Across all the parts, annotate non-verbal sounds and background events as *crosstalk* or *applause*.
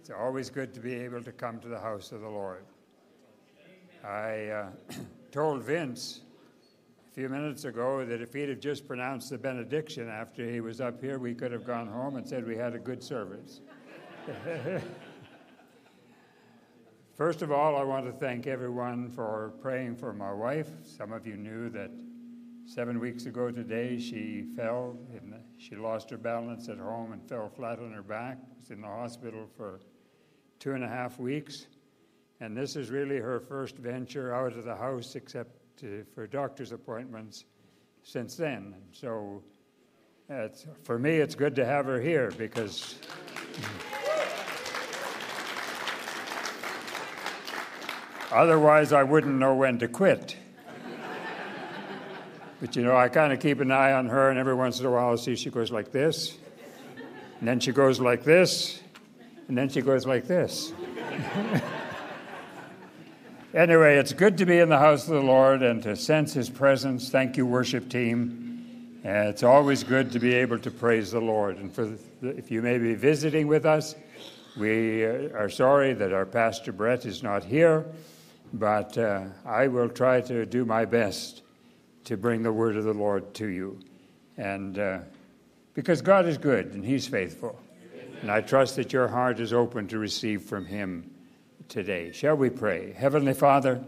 It's always good to be able to come to the house of the Lord. I uh, *clears throat* told Vince a few minutes ago that if he'd have just pronounced the benediction after he was up here, we could have gone home and said we had a good service. *laughs* First of all, I want to thank everyone for praying for my wife. Some of you knew that seven weeks ago today she fell. and she lost her balance at home and fell flat on her back. Was in the hospital for two and a half weeks. And this is really her first venture out of the house, except uh, for doctor's appointments since then. So for me, it's good to have her here because. Otherwise, I wouldn't know when to quit. but you know, I kind of keep an eye on her, and every once in a while, I see she goes like this, and then she goes like this, and then she goes like this. *laughs* anyway, it's good to be in the house of the Lord and to sense His presence. Thank you, worship team. Uh, it's always good to be able to praise the Lord. And for the, if you may be visiting with us, we are sorry that our pastor Brett is not here. But uh, I will try to do my best to bring the word of the Lord to you. And uh, because God is good and He's faithful. And I trust that your heart is open to receive from Him today. Shall we pray? Heavenly Father,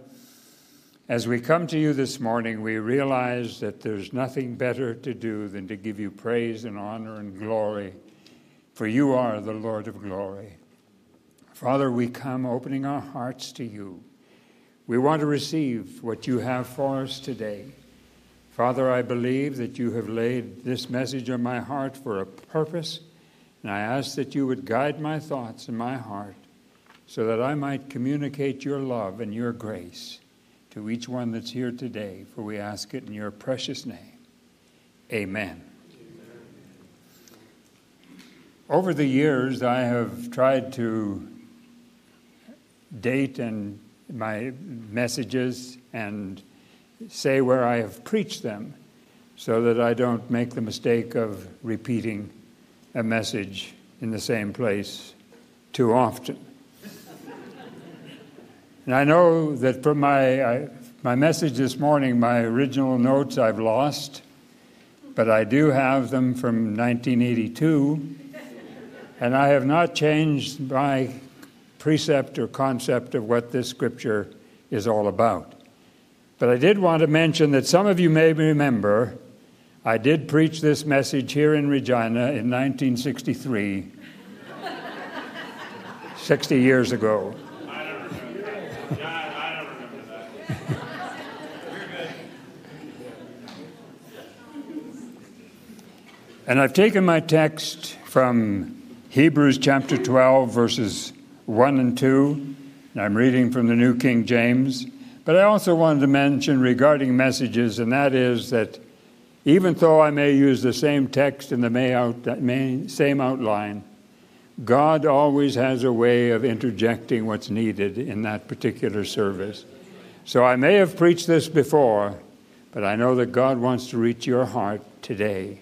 as we come to you this morning, we realize that there's nothing better to do than to give you praise and honor and glory, for you are the Lord of glory. Father, we come opening our hearts to you. We want to receive what you have for us today. Father, I believe that you have laid this message on my heart for a purpose, and I ask that you would guide my thoughts and my heart so that I might communicate your love and your grace to each one that's here today, for we ask it in your precious name. Amen. Over the years, I have tried to date and my messages and say where I have preached them so that I don't make the mistake of repeating a message in the same place too often. and I know that from my, I, my message this morning, my original notes I've lost, but I do have them from 1982, and I have not changed my precept or concept of what this scripture is all about. But I did want to mention that some of you may remember I did preach this message here in Regina in 1963, 60 years ago. I don't remember that. I don't remember that. and I've taken my text from Hebrews chapter 12, verses 1 and 2. I'm reading from the New King James. But I also wanted to mention regarding messages, and that is that even though I may use the same text and the same outline, God always has a way of interjecting what's needed in that particular service. So I may have preached this before, but I know that God wants to reach your heart today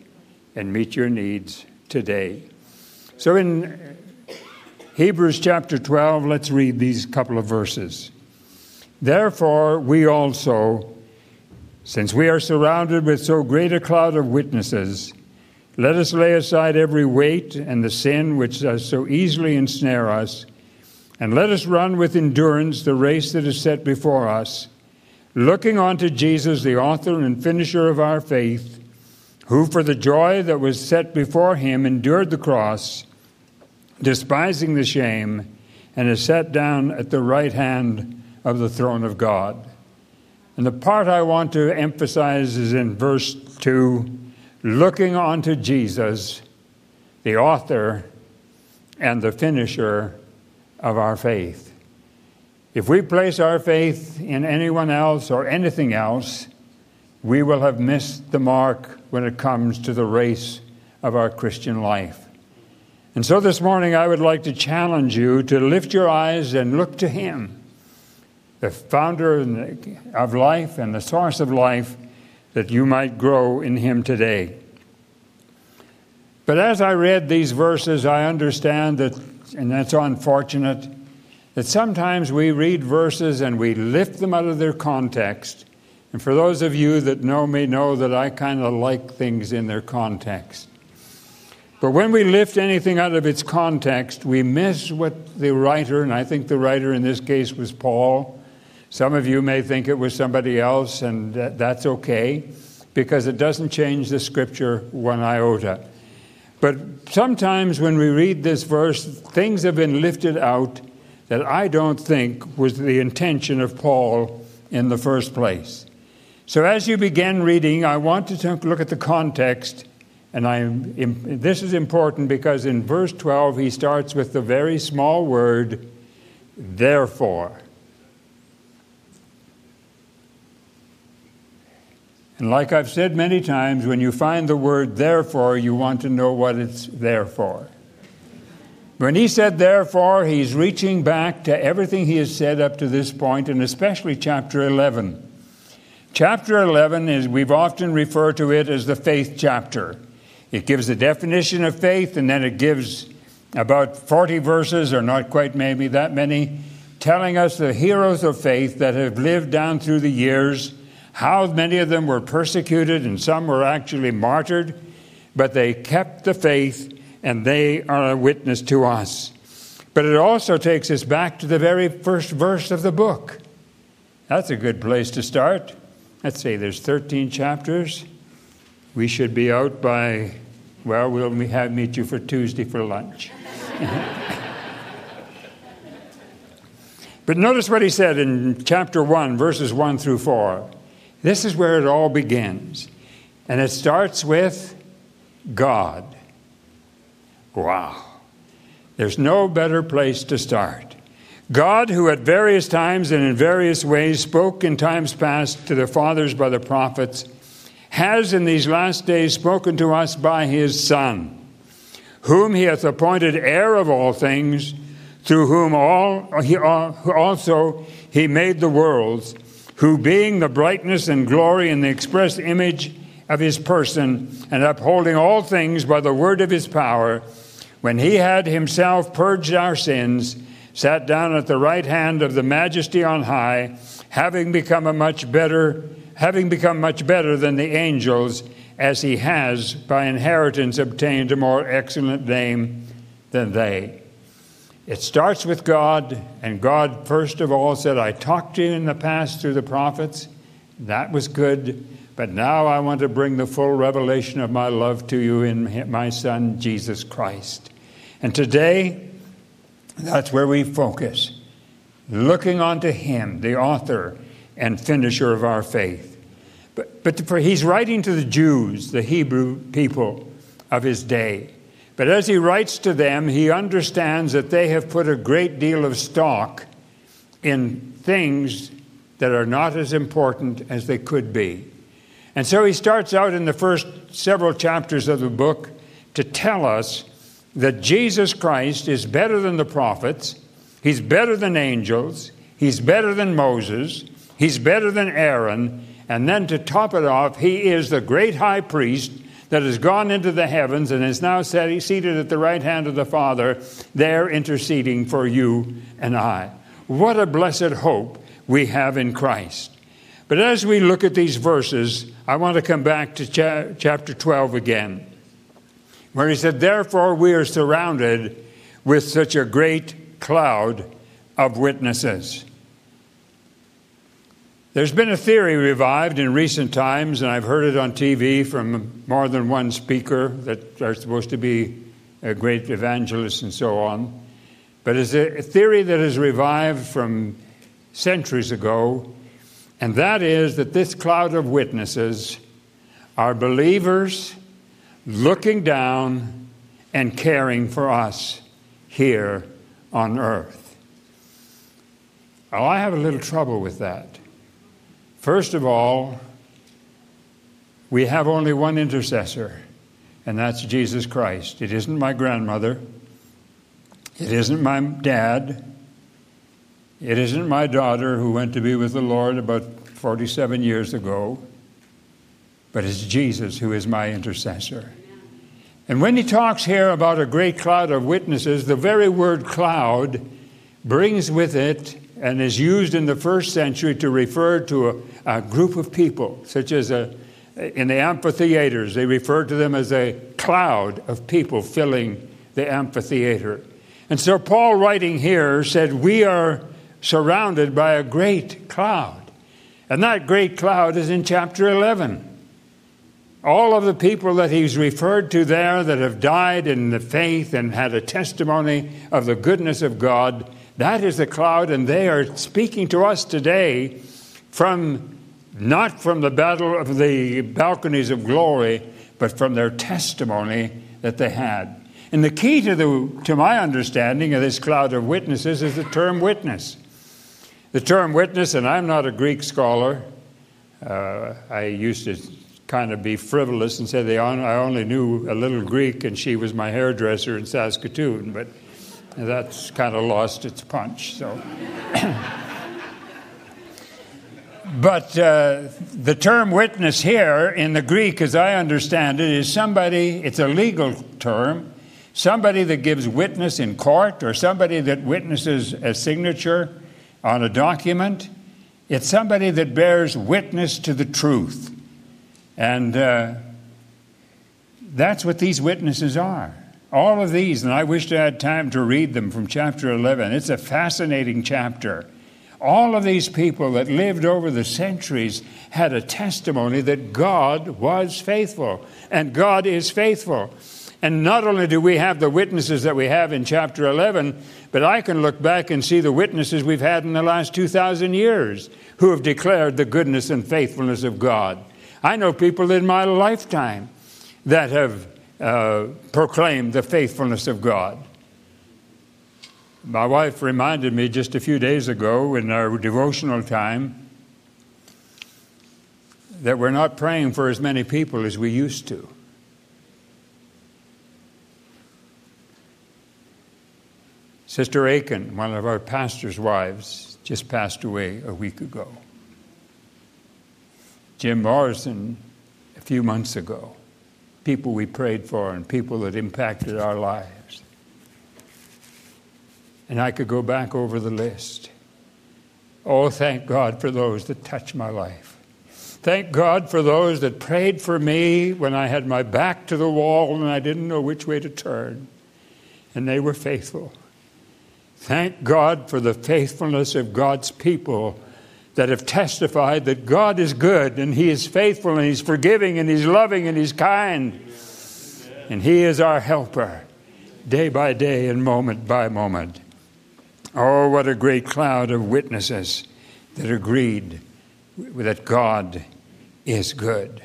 and meet your needs today. So in Hebrews chapter 12, let's read these couple of verses. Therefore, we also, since we are surrounded with so great a cloud of witnesses, let us lay aside every weight and the sin which does so easily ensnare us, and let us run with endurance the race that is set before us, looking unto Jesus, the author and finisher of our faith, who for the joy that was set before him endured the cross despising the shame, and is set down at the right hand of the throne of God. And the part I want to emphasize is in verse 2 looking unto Jesus, the author and the finisher of our faith. If we place our faith in anyone else or anything else, we will have missed the mark when it comes to the race of our Christian life. And so this morning, I would like to challenge you to lift your eyes and look to Him, the founder of life and the source of life, that you might grow in Him today. But as I read these verses, I understand that and that's unfortunate, that sometimes we read verses and we lift them out of their context. And for those of you that know me, know that I kind of like things in their context. But when we lift anything out of its context, we miss what the writer, and I think the writer in this case was Paul. Some of you may think it was somebody else, and that's okay because it doesn't change the scripture one iota. But sometimes when we read this verse, things have been lifted out that I don't think was the intention of Paul in the first place. So as you begin reading, I want to look at the context and I'm, this is important because in verse 12 he starts with the very small word, therefore. And like I've said many times, when you find the word therefore, you want to know what it's there for. When he said therefore, he's reaching back to everything he has said up to this point, and especially chapter 11. Chapter 11 is, we've often referred to it as the faith chapter. It gives a definition of faith, and then it gives about 40 verses, or not quite maybe that many, telling us the heroes of faith that have lived down through the years, how many of them were persecuted and some were actually martyred, but they kept the faith and they are a witness to us. But it also takes us back to the very first verse of the book. That's a good place to start. Let's say there's 13 chapters. We should be out by, well, we'll have, meet you for Tuesday for lunch. *laughs* but notice what he said in chapter 1, verses 1 through 4. This is where it all begins. And it starts with God. Wow. There's no better place to start. God, who at various times and in various ways spoke in times past to the fathers by the prophets, has in these last days spoken to us by his Son, whom he hath appointed heir of all things, through whom all he uh, also he made the worlds, who being the brightness and glory and the express image of his person, and upholding all things by the word of his power, when he had himself purged our sins, sat down at the right hand of the majesty on high, having become a much better having become much better than the angels, as he has by inheritance obtained a more excellent name than they. It starts with God, and God, first of all, said, I talked to you in the past through the prophets. That was good. But now I want to bring the full revelation of my love to you in my Son, Jesus Christ. And today, that's where we focus, looking onto Him, the author and finisher of our faith. But, but for, he's writing to the Jews, the Hebrew people of his day. But as he writes to them, he understands that they have put a great deal of stock in things that are not as important as they could be. And so he starts out in the first several chapters of the book to tell us that Jesus Christ is better than the prophets, he's better than angels, he's better than Moses, he's better than Aaron, and then to top it off, he is the great high priest that has gone into the heavens and is now seated at the right hand of the Father, there interceding for you and I. What a blessed hope we have in Christ. But as we look at these verses, I want to come back to cha- chapter 12 again, where he said, Therefore, we are surrounded with such a great cloud of witnesses. There's been a theory revived in recent times, and I've heard it on TV from more than one speaker that are supposed to be a great evangelist and so on. But it's a theory that is revived from centuries ago, and that is that this cloud of witnesses are believers looking down and caring for us here on earth. Well, I have a little trouble with that. First of all, we have only one intercessor, and that's Jesus Christ. It isn't my grandmother. It isn't my dad. It isn't my daughter who went to be with the Lord about 47 years ago. But it's Jesus who is my intercessor. And when he talks here about a great cloud of witnesses, the very word cloud brings with it and is used in the first century to refer to a, a group of people, such as a, in the amphitheaters, they referred to them as a cloud of people filling the amphitheater. And so, Paul, writing here, said, We are surrounded by a great cloud. And that great cloud is in chapter 11. All of the people that he's referred to there that have died in the faith and had a testimony of the goodness of God, that is the cloud, and they are speaking to us today from not from the battle of the balconies of glory, but from their testimony that they had. And the key to, the, to my understanding of this cloud of witnesses is the term witness. The term witness, and I'm not a Greek scholar, uh, I used to kind of be frivolous and say on, I only knew a little Greek and she was my hairdresser in Saskatoon, but that's kind of lost its punch. So. But uh, the term witness here in the Greek, as I understand it, is somebody, it's a legal term, somebody that gives witness in court or somebody that witnesses a signature on a document. It's somebody that bears witness to the truth. And uh, that's what these witnesses are. All of these, and I wish I had time to read them from chapter 11. It's a fascinating chapter. All of these people that lived over the centuries had a testimony that God was faithful, and God is faithful. And not only do we have the witnesses that we have in chapter 11, but I can look back and see the witnesses we've had in the last 2,000 years who have declared the goodness and faithfulness of God. I know people in my lifetime that have uh, proclaimed the faithfulness of God. My wife reminded me just a few days ago in our devotional time that we're not praying for as many people as we used to. Sister Aiken, one of our pastor's wives, just passed away a week ago. Jim Morrison, a few months ago. People we prayed for and people that impacted our lives. And I could go back over the list. Oh, thank God for those that touched my life. Thank God for those that prayed for me when I had my back to the wall and I didn't know which way to turn. And they were faithful. Thank God for the faithfulness of God's people that have testified that God is good and He is faithful and He's forgiving and He's loving and He's kind. And He is our helper day by day and moment by moment. Oh, what a great cloud of witnesses that agreed that God is good.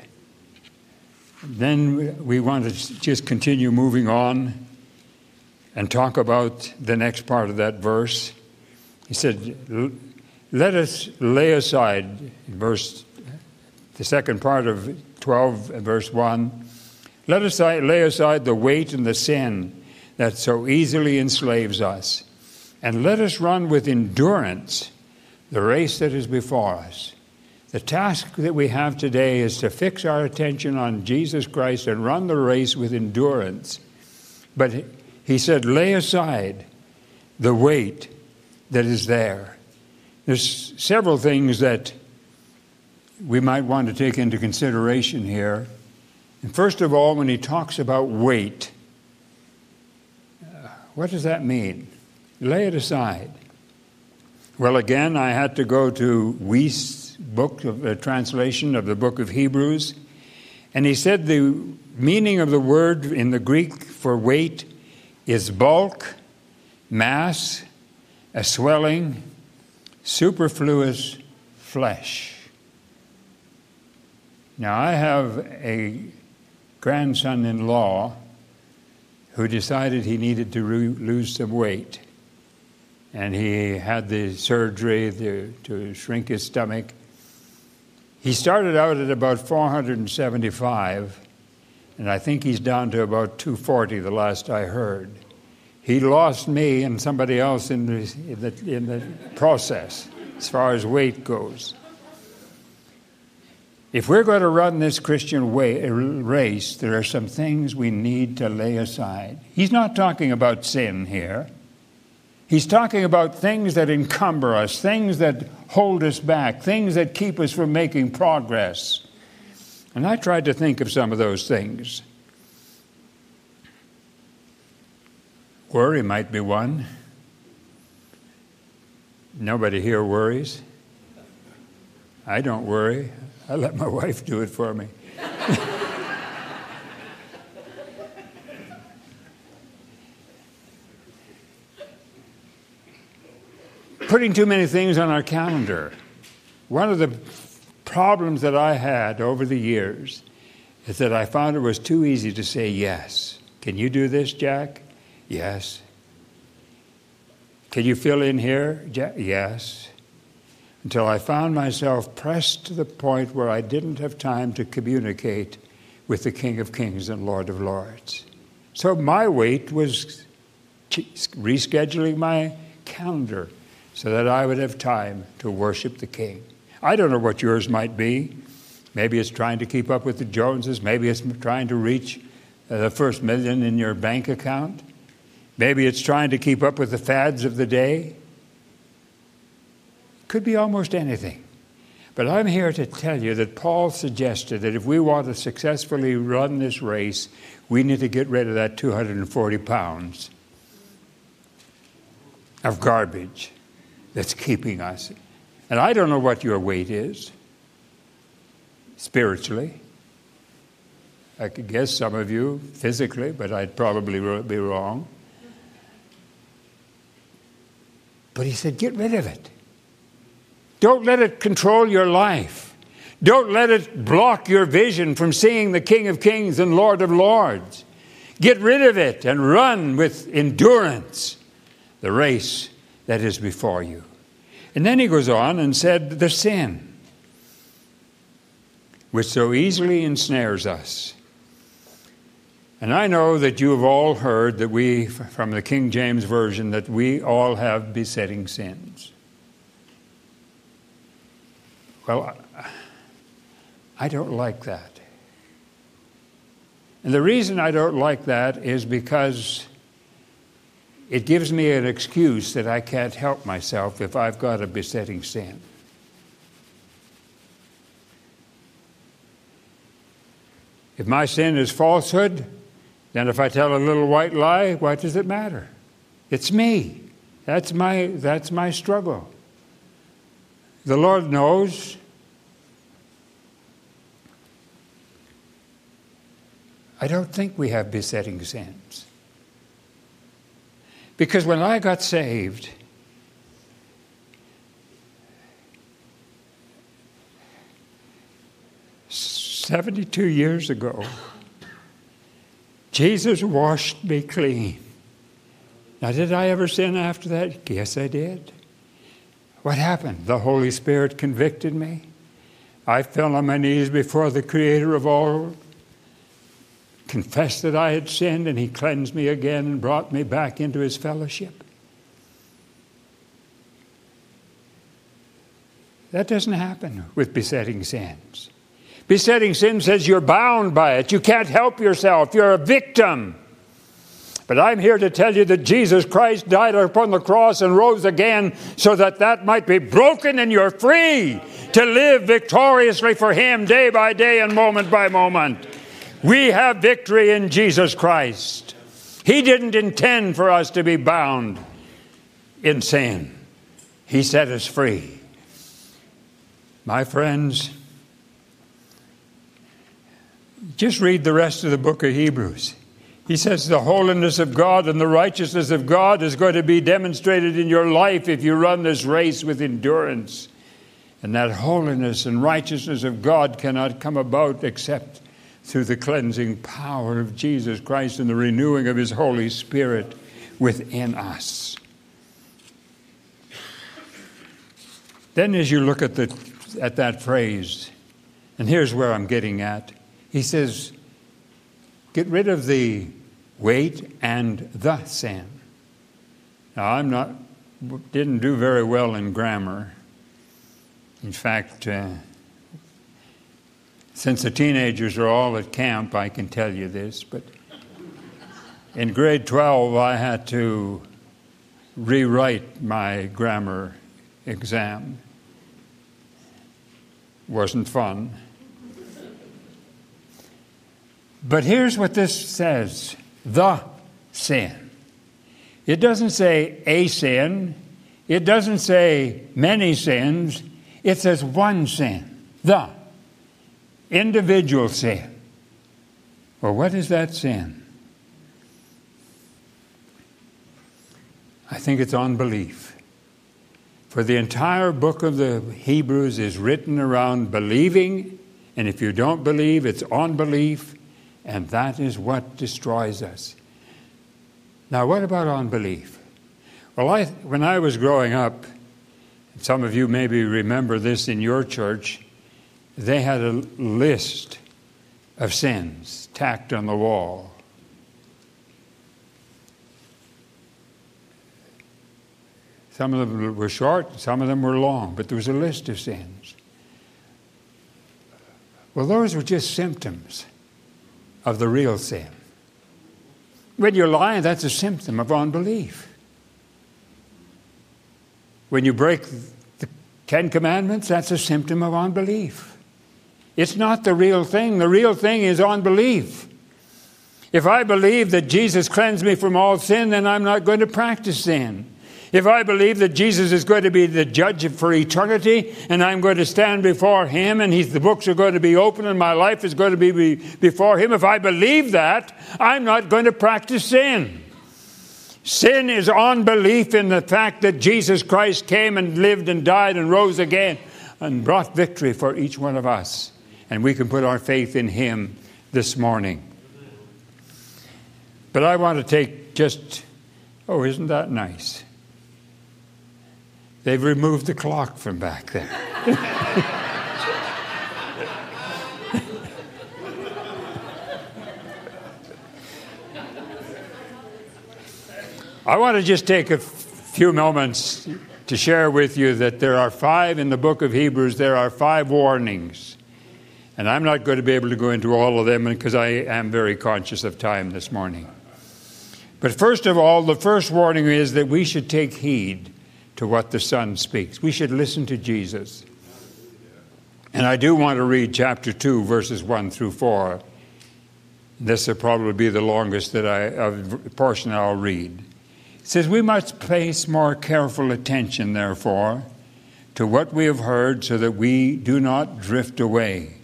Then we want to just continue moving on and talk about the next part of that verse. He said, Let us lay aside, verse, the second part of 12, verse 1. Let us lay aside the weight and the sin that so easily enslaves us and let us run with endurance the race that is before us. The task that we have today is to fix our attention on Jesus Christ and run the race with endurance. But he said, lay aside the weight that is there. There's several things that we might want to take into consideration here. And first of all, when he talks about weight, uh, what does that mean? lay it aside. Well, again, I had to go to Wuest's book, of, uh, translation of the book of Hebrews, and he said the meaning of the word in the Greek for weight is bulk, mass, a swelling, superfluous flesh. Now, I have a grandson in law who decided he needed to re- lose some weight and he had the surgery to, to shrink his stomach. He started out at about 475, and I think he's down to about 240 the last I heard. He lost me and somebody else in the, in the, in the process as far as weight goes. If we're going to run this Christian way, uh, race, there are some things we need to lay aside. He's not talking about sin here. He's talking about things that encumber us, things that hold us back, things that keep us from making progress. And I tried to think of some of those things. Worry might be one. Nobody here worries. I don't worry. I let my *laughs* wife do it for me. *laughs* Putting too many things on our calendar. One of the problems that I had over the years is that I found it was too easy to say yes. Can you do this, Jack? Yes. Can you fill in here? Yes. Until I found myself pressed to the point where I didn't have time to communicate with the King of Kings and Lord of Lords. So my weight was rescheduling my calendar so that I would have time to worship the King. I don't know what yours might be. Maybe it's trying to keep up with the Joneses. Maybe it's trying to reach uh, the first million in your bank account. Maybe it's trying to keep up with the fads of the day. Could be almost anything. But I'm here to tell you that Paul suggested that if we want to successfully run this race, we need to get rid of that 240 pounds of garbage that's keeping us. And I don't know what your weight is spiritually. I could guess some of you physically, but I'd probably be wrong. But he said, get rid of it. Don't let it control your life. Don't let it block your vision from seeing the King of Kings and Lord of Lords. Get rid of it and run with endurance the race that is before you. And then he goes on and said, The sin which so easily ensnares us. And I know that you have all heard that we, from the King James Version, that we all have besetting sins. Well, I don't like that. And the reason I don't like that is because it gives me an excuse that I can't help myself if I've got a besetting sin. If my sin is falsehood, then if I tell a little white lie, what does it matter? It's me. That's my, that's my struggle. The Lord knows. I don't think we have besetting sins. Because when I got saved, Seventy-two years ago, Jesus washed me clean. Now, did I ever sin after that? Yes, I did. What happened? The Holy Spirit convicted me. I fell on my knees before the Creator of all confessed that I had sinned, and He cleansed me again and brought me back into His fellowship. That doesn't happen with besetting sins. Besetting sin says you're bound by it, you can't help yourself, you're a victim. But I'm here to tell you that Jesus Christ died upon the cross and rose again so that that might be broken and you're free to live victoriously for Him day by day and moment by moment. We have victory in Jesus Christ. He didn't intend for us to be bound in sin, He set us free. My friends, just read the rest of the book of Hebrews. He says the holiness of God and the righteousness of God is going to be demonstrated in your life if you run this race with endurance. And that holiness and righteousness of God cannot come about except through the cleansing power of Jesus Christ and the renewing of His Holy Spirit within us. Then, as you look at, the, at that phrase, and here's where I'm getting at, he says, get rid of the weight and the sin. Now, I'm not, didn't do very well in grammar. In fact, uh, Since the teenagers are all at camp, I can tell you this, but in grade 12, I had to rewrite my grammar exam. Wasn't fun. But here's what this says the sin. It doesn't say a sin, it doesn't say many sins, it says one sin, the individual sin. Well, what is that sin? I think it's unbelief. For the entire book of the Hebrews is written around believing, and if you don't believe, it's unbelief, and that is what destroys us. Now, what about unbelief? Well, I, when I was growing up, some of you maybe remember this in your church, they had a list of sins tacked on the wall. Some of them were short, some of them were long, but there was a list of sins. Well, those were just symptoms of the real sin. When you're lying, that's a symptom of unbelief. When you break the Ten Commandments, that's a symptom of unbelief. It's not the real thing. The real thing is unbelief. If I believe that Jesus cleansed me from all sin, then I'm not going to practice sin. If I believe that Jesus is going to be the judge for eternity and I'm going to stand before him and the books are going to be open and my life is going to be before him, if I believe that, I'm not going to practice sin. Sin is unbelief in the fact that Jesus Christ came and lived and died and rose again and brought victory for each one of us. And we can put our faith in him this morning. But I want to take just, oh, isn't that nice? They've removed the clock from back there. I want to just take a few moments to share with you that there are five in the book of Hebrews, there are five warnings. And I'm not going to be able to go into all of them because I am very conscious of time this morning. But first of all, the first warning is that we should take heed to what the Son speaks. We should listen to Jesus. And I do want to read chapter 2, verses 1 through 4. This will probably be the longest that I, uh, portion I'll read. It says, We must place more careful attention, therefore, to what we have heard so that we do not drift away.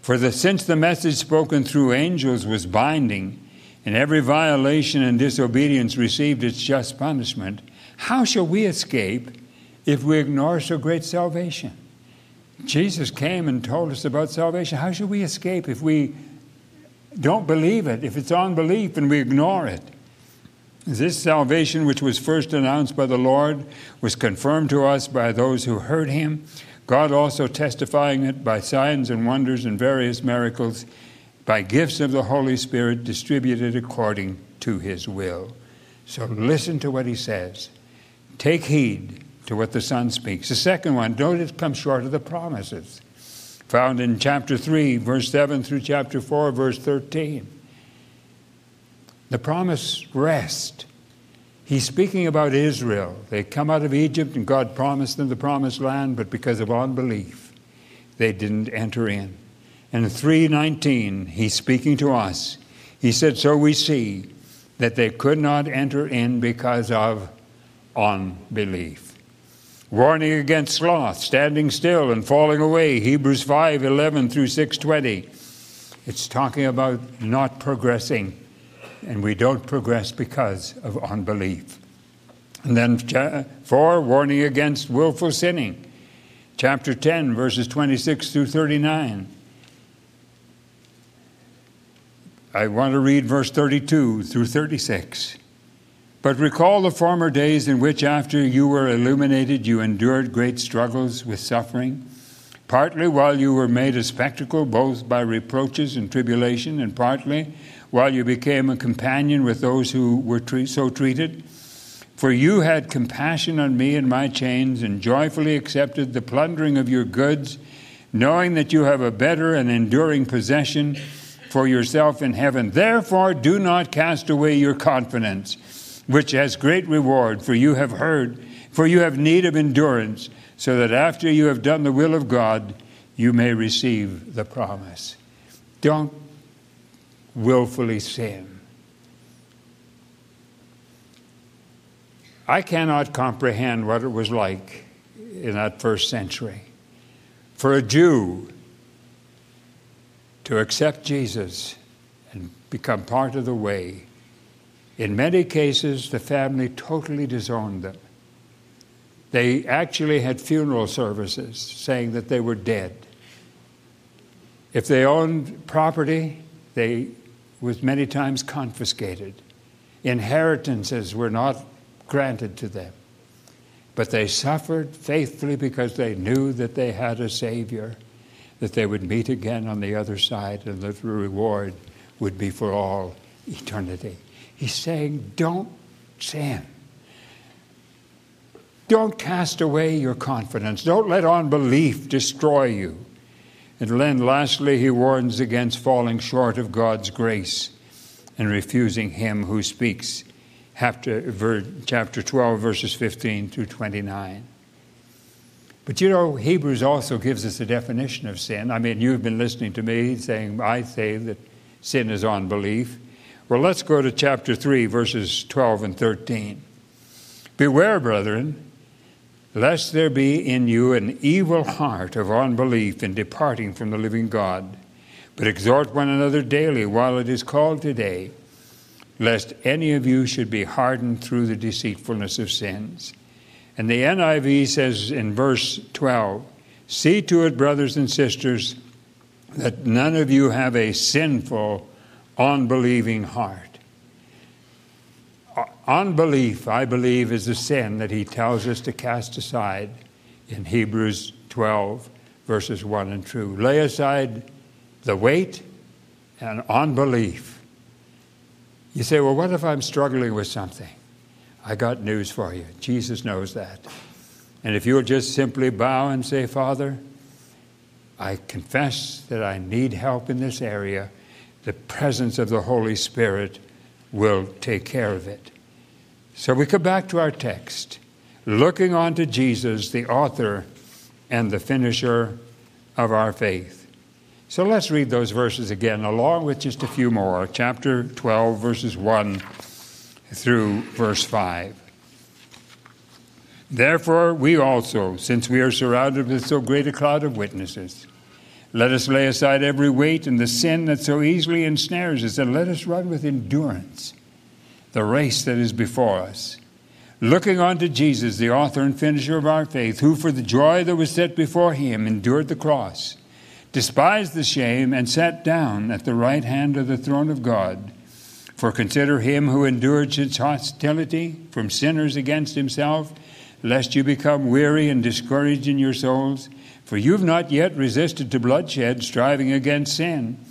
For the, since the message spoken through angels was binding, and every violation and disobedience received its just punishment, how shall we escape if we ignore so great salvation? Jesus came and told us about salvation. How shall we escape if we don't believe it, if it's unbelief and we ignore it? This salvation, which was first announced by the Lord, was confirmed to us by those who heard him, God also testifying it by signs and wonders and various miracles, by gifts of the Holy Spirit distributed according to his will. So listen to what he says. Take heed to what the Son speaks. The second one, don't come short of the promises. Found in chapter 3, verse 7 through chapter 4, verse 13. The promise rest. He's speaking about Israel. They come out of Egypt and God promised them the promised land, but because of unbelief, they didn't enter in. And in 319, he's speaking to us. He said, So we see that they could not enter in because of unbelief. Warning against sloth, standing still and falling away. Hebrews 5 11 through 620. It's talking about not progressing, and we don't progress because of unbelief. And then, 4, warning against willful sinning. Chapter 10, verses 26 through 39. I want to read verse 32 through 36. But recall the former days in which, after you were illuminated, you endured great struggles with suffering, partly while you were made a spectacle, both by reproaches and tribulation, and partly while you became a companion with those who were tre- so treated. For you had compassion on me and my chains, and joyfully accepted the plundering of your goods, knowing that you have a better and enduring possession for yourself in heaven. Therefore, do not cast away your confidence, which has great reward, for you have heard, for you have need of endurance, so that after you have done the will of God, you may receive the promise. Don't willfully sin. I cannot comprehend what it was like in that first century for a Jew to accept Jesus and become part of the way. In many cases, the family totally disowned them. They actually had funeral services saying that they were dead. If they owned property, they was many times confiscated. Inheritances were not granted to them. But they suffered faithfully because they knew that they had a Savior, that they would meet again on the other side, and that the reward would be for all eternity. He's saying, Don't sin. Don't cast away your confidence. Don't let unbelief destroy you. And then, lastly, he warns against falling short of God's grace and refusing Him who speaks. Chapter, chapter 12, verses 15 through 29. But you know, Hebrews also gives us a definition of sin. I mean, you've been listening to me saying, I say that sin is unbelief. Well, let's go to chapter 3, verses 12 and 13. Beware, brethren lest there be in you an evil heart of unbelief in departing from the living God. But exhort one another daily while it is called today, lest any of you should be hardened through the deceitfulness of sins. And the NIV says in verse 12 See to it, brothers and sisters, that none of you have a sinful, unbelieving heart uh, Unbelief, I believe, is a sin that he tells us to cast aside in Hebrews 12, verses 1 and 2. Lay aside the weight and unbelief. You say, well, what if I'm struggling with something? I got news for you. Jesus knows that. And if you'll just simply bow and say, Father, I confess that I need help in this area, the presence of the Holy Spirit will take care of it. So we come back to our text, looking on to Jesus, the author and the finisher of our faith. So let's read those verses again, along with just a few more. Chapter 12, verses 1 through verse 5. Therefore, we also, since we are surrounded with so great a cloud of witnesses, let us lay aside every weight and the sin that so easily ensnares us, and let us run with endurance the race that is before us. Looking unto Jesus, the author and finisher of our faith, who for the joy that was set before him endured the cross, despised the shame, and sat down at the right hand of the throne of God. For consider him who endured such hostility from sinners against himself, lest you become weary and discouraged in your souls. For you have not yet resisted to bloodshed, striving against sin.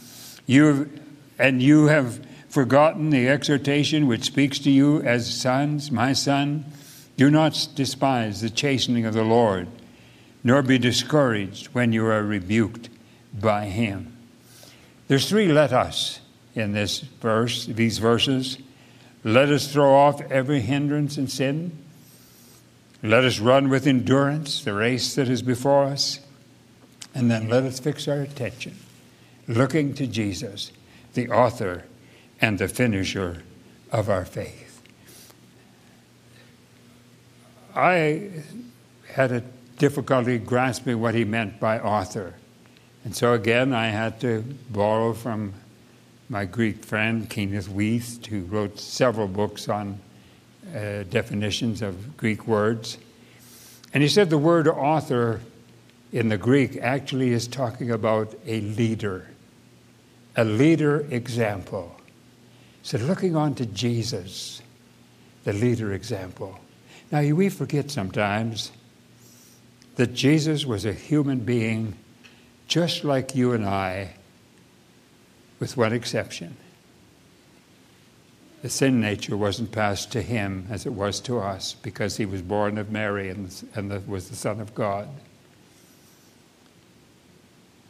You have, and you have forgotten the exhortation which speaks to you as sons, my son? Do not despise the chastening of the Lord, nor be discouraged when you are rebuked by him. There's three let us in this verse, these verses. Let us throw off every hindrance and sin. Let us run with endurance the race that is before us. And then let us fix our attention, looking to Jesus, the author and the finisher of our faith. I had a difficulty grasping what he meant by author. And so again, I had to borrow from my Greek friend, Kenneth Wuest, who wrote several books on uh, definitions of Greek words. And he said the word author in the Greek actually is talking about a leader, a leader example. So looking on to Jesus, the leader example. Now, we forget sometimes that Jesus was a human being just like you and I, with one exception. The sin nature wasn't passed to him as it was to us because he was born of Mary and, and the, was the Son of God.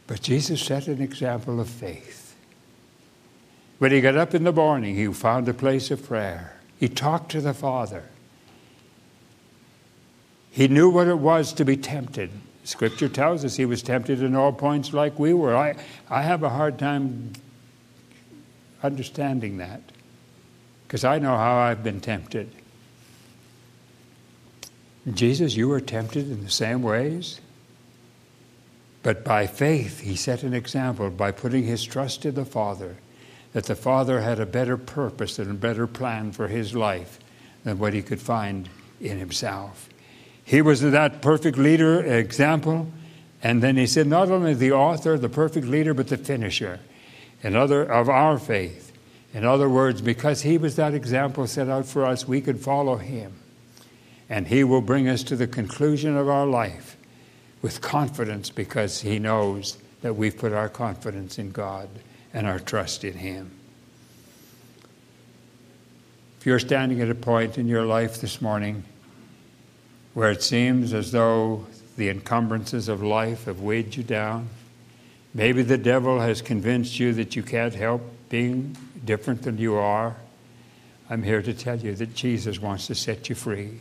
But Jesus set an example of faith. When he got up in the morning, he found a place of prayer. He talked to the Father. He knew what it was to be tempted. Scripture tells us he was tempted in all points like we were. I, I have a hard time understanding that because I know how I've been tempted. Jesus, you were tempted in the same ways. But by faith, he set an example by putting his trust in the Father, that the Father had a better purpose and a better plan for his life than what he could find in himself. He was that perfect leader example, and then he said, not only the author, the perfect leader, but the finisher and other of our faith. In other words, because he was that example set out for us, we could follow him. And he will bring us to the conclusion of our life with confidence because He knows that we've put our confidence in God and our trust in Him. If you're standing at a point in your life this morning where it seems as though the encumbrances of life have weighed you down, maybe the devil has convinced you that you can't help being different than you are, I'm here to tell you that Jesus wants to set you free.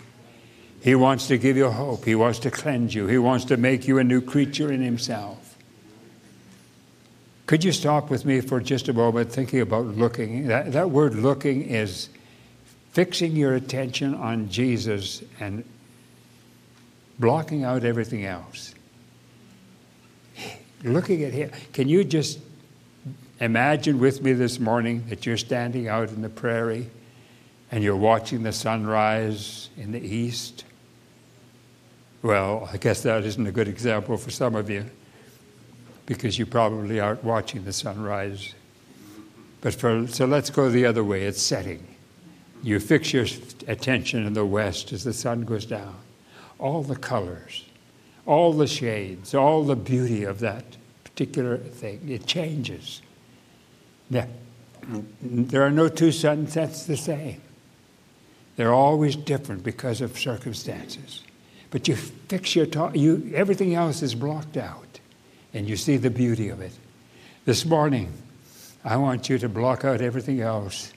He wants to give you hope. He wants to cleanse you. He wants to make you a new creature in Himself. Could you stop with me for just a moment thinking about looking? That, that word looking is fixing your attention on Jesus and blocking out everything else. Looking at Him. Can you just imagine with me this morning that you're standing out in the prairie and you're watching the sunrise in the east? Well, I guess that isn't a good example for some of you because you probably aren't watching the sunrise. But for, so let's go the other way it's setting. You fix your attention in the west as the sun goes down. All the colors, all the shades, all the beauty of that particular thing, it changes. There are no two sunsets the same. They're always different because of circumstances. But you fix your talk, you, everything else is blocked out, and you see the beauty of it. This morning, I want you to block out everything else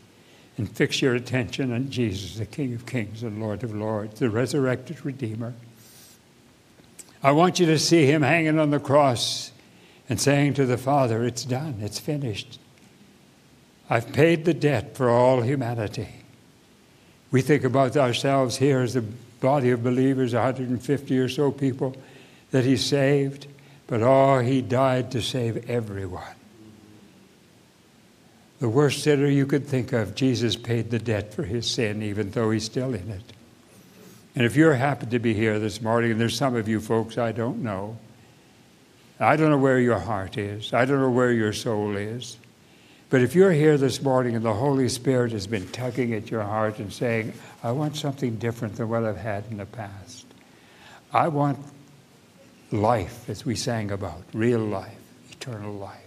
and fix your attention on Jesus, the King of Kings and Lord of Lords, the resurrected Redeemer. I want you to see him hanging on the cross and saying to the Father, It's done, it's finished. I've paid the debt for all humanity. We think about ourselves here as the body of believers, 150 or so people that he saved, but oh, he died to save everyone. The worst sinner you could think of, Jesus paid the debt for his sin, even though he's still in it. And if you're happy to be here this morning, and there's some of you folks I don't know, I don't know where your heart is, I don't know where your soul is. But if you're here this morning and the Holy Spirit has been tugging at your heart and saying, I want something different than what I've had in the past. I want life, as we sang about, real life, eternal life.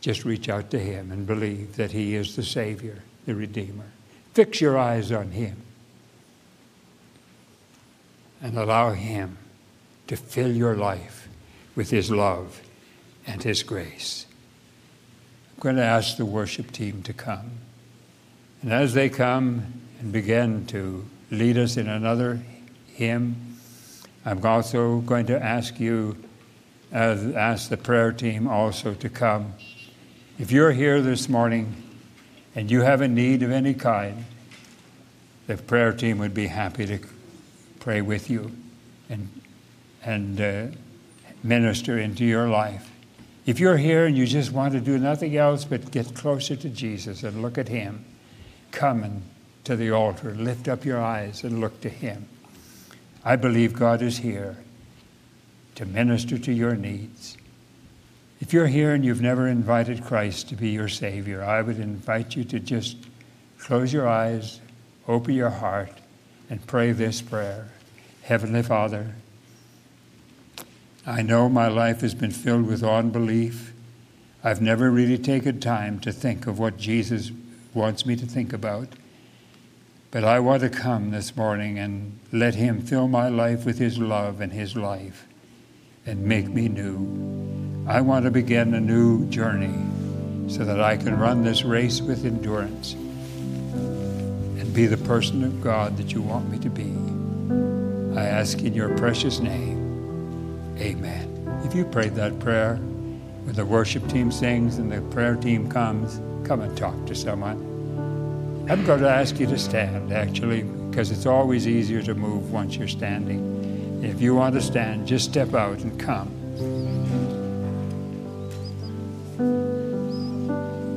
Just reach out to Him and believe that He is the Savior, the Redeemer. Fix your eyes on Him and allow Him to fill your life with His love and His grace. Going to ask the worship team to come. And as they come and begin to lead us in another hymn, I'm also going to ask you, uh, ask the prayer team also to come. If you're here this morning and you have a need of any kind, the prayer team would be happy to pray with you and, and uh, minister into your life. If you're here and you just want to do nothing else but get closer to Jesus and look at Him, come and to the altar, lift up your eyes and look to Him. I believe God is here to minister to your needs. If you're here and you've never invited Christ to be your Savior, I would invite you to just close your eyes, open your heart, and pray this prayer Heavenly Father, I know my life has been filled with unbelief. I've never really taken time to think of what Jesus wants me to think about. But I want to come this morning and let Him fill my life with His love and His life. and make me new. I want to begin a new journey so that I can run this race with endurance and be the person of God that you want me to be. I ask in your precious name. Amen. If you prayed that prayer, when the worship team sings and the prayer team comes, come and talk to someone. I'm going to ask you to stand, actually, because it's always easier to move once you're standing. If you want to stand, just step out and come.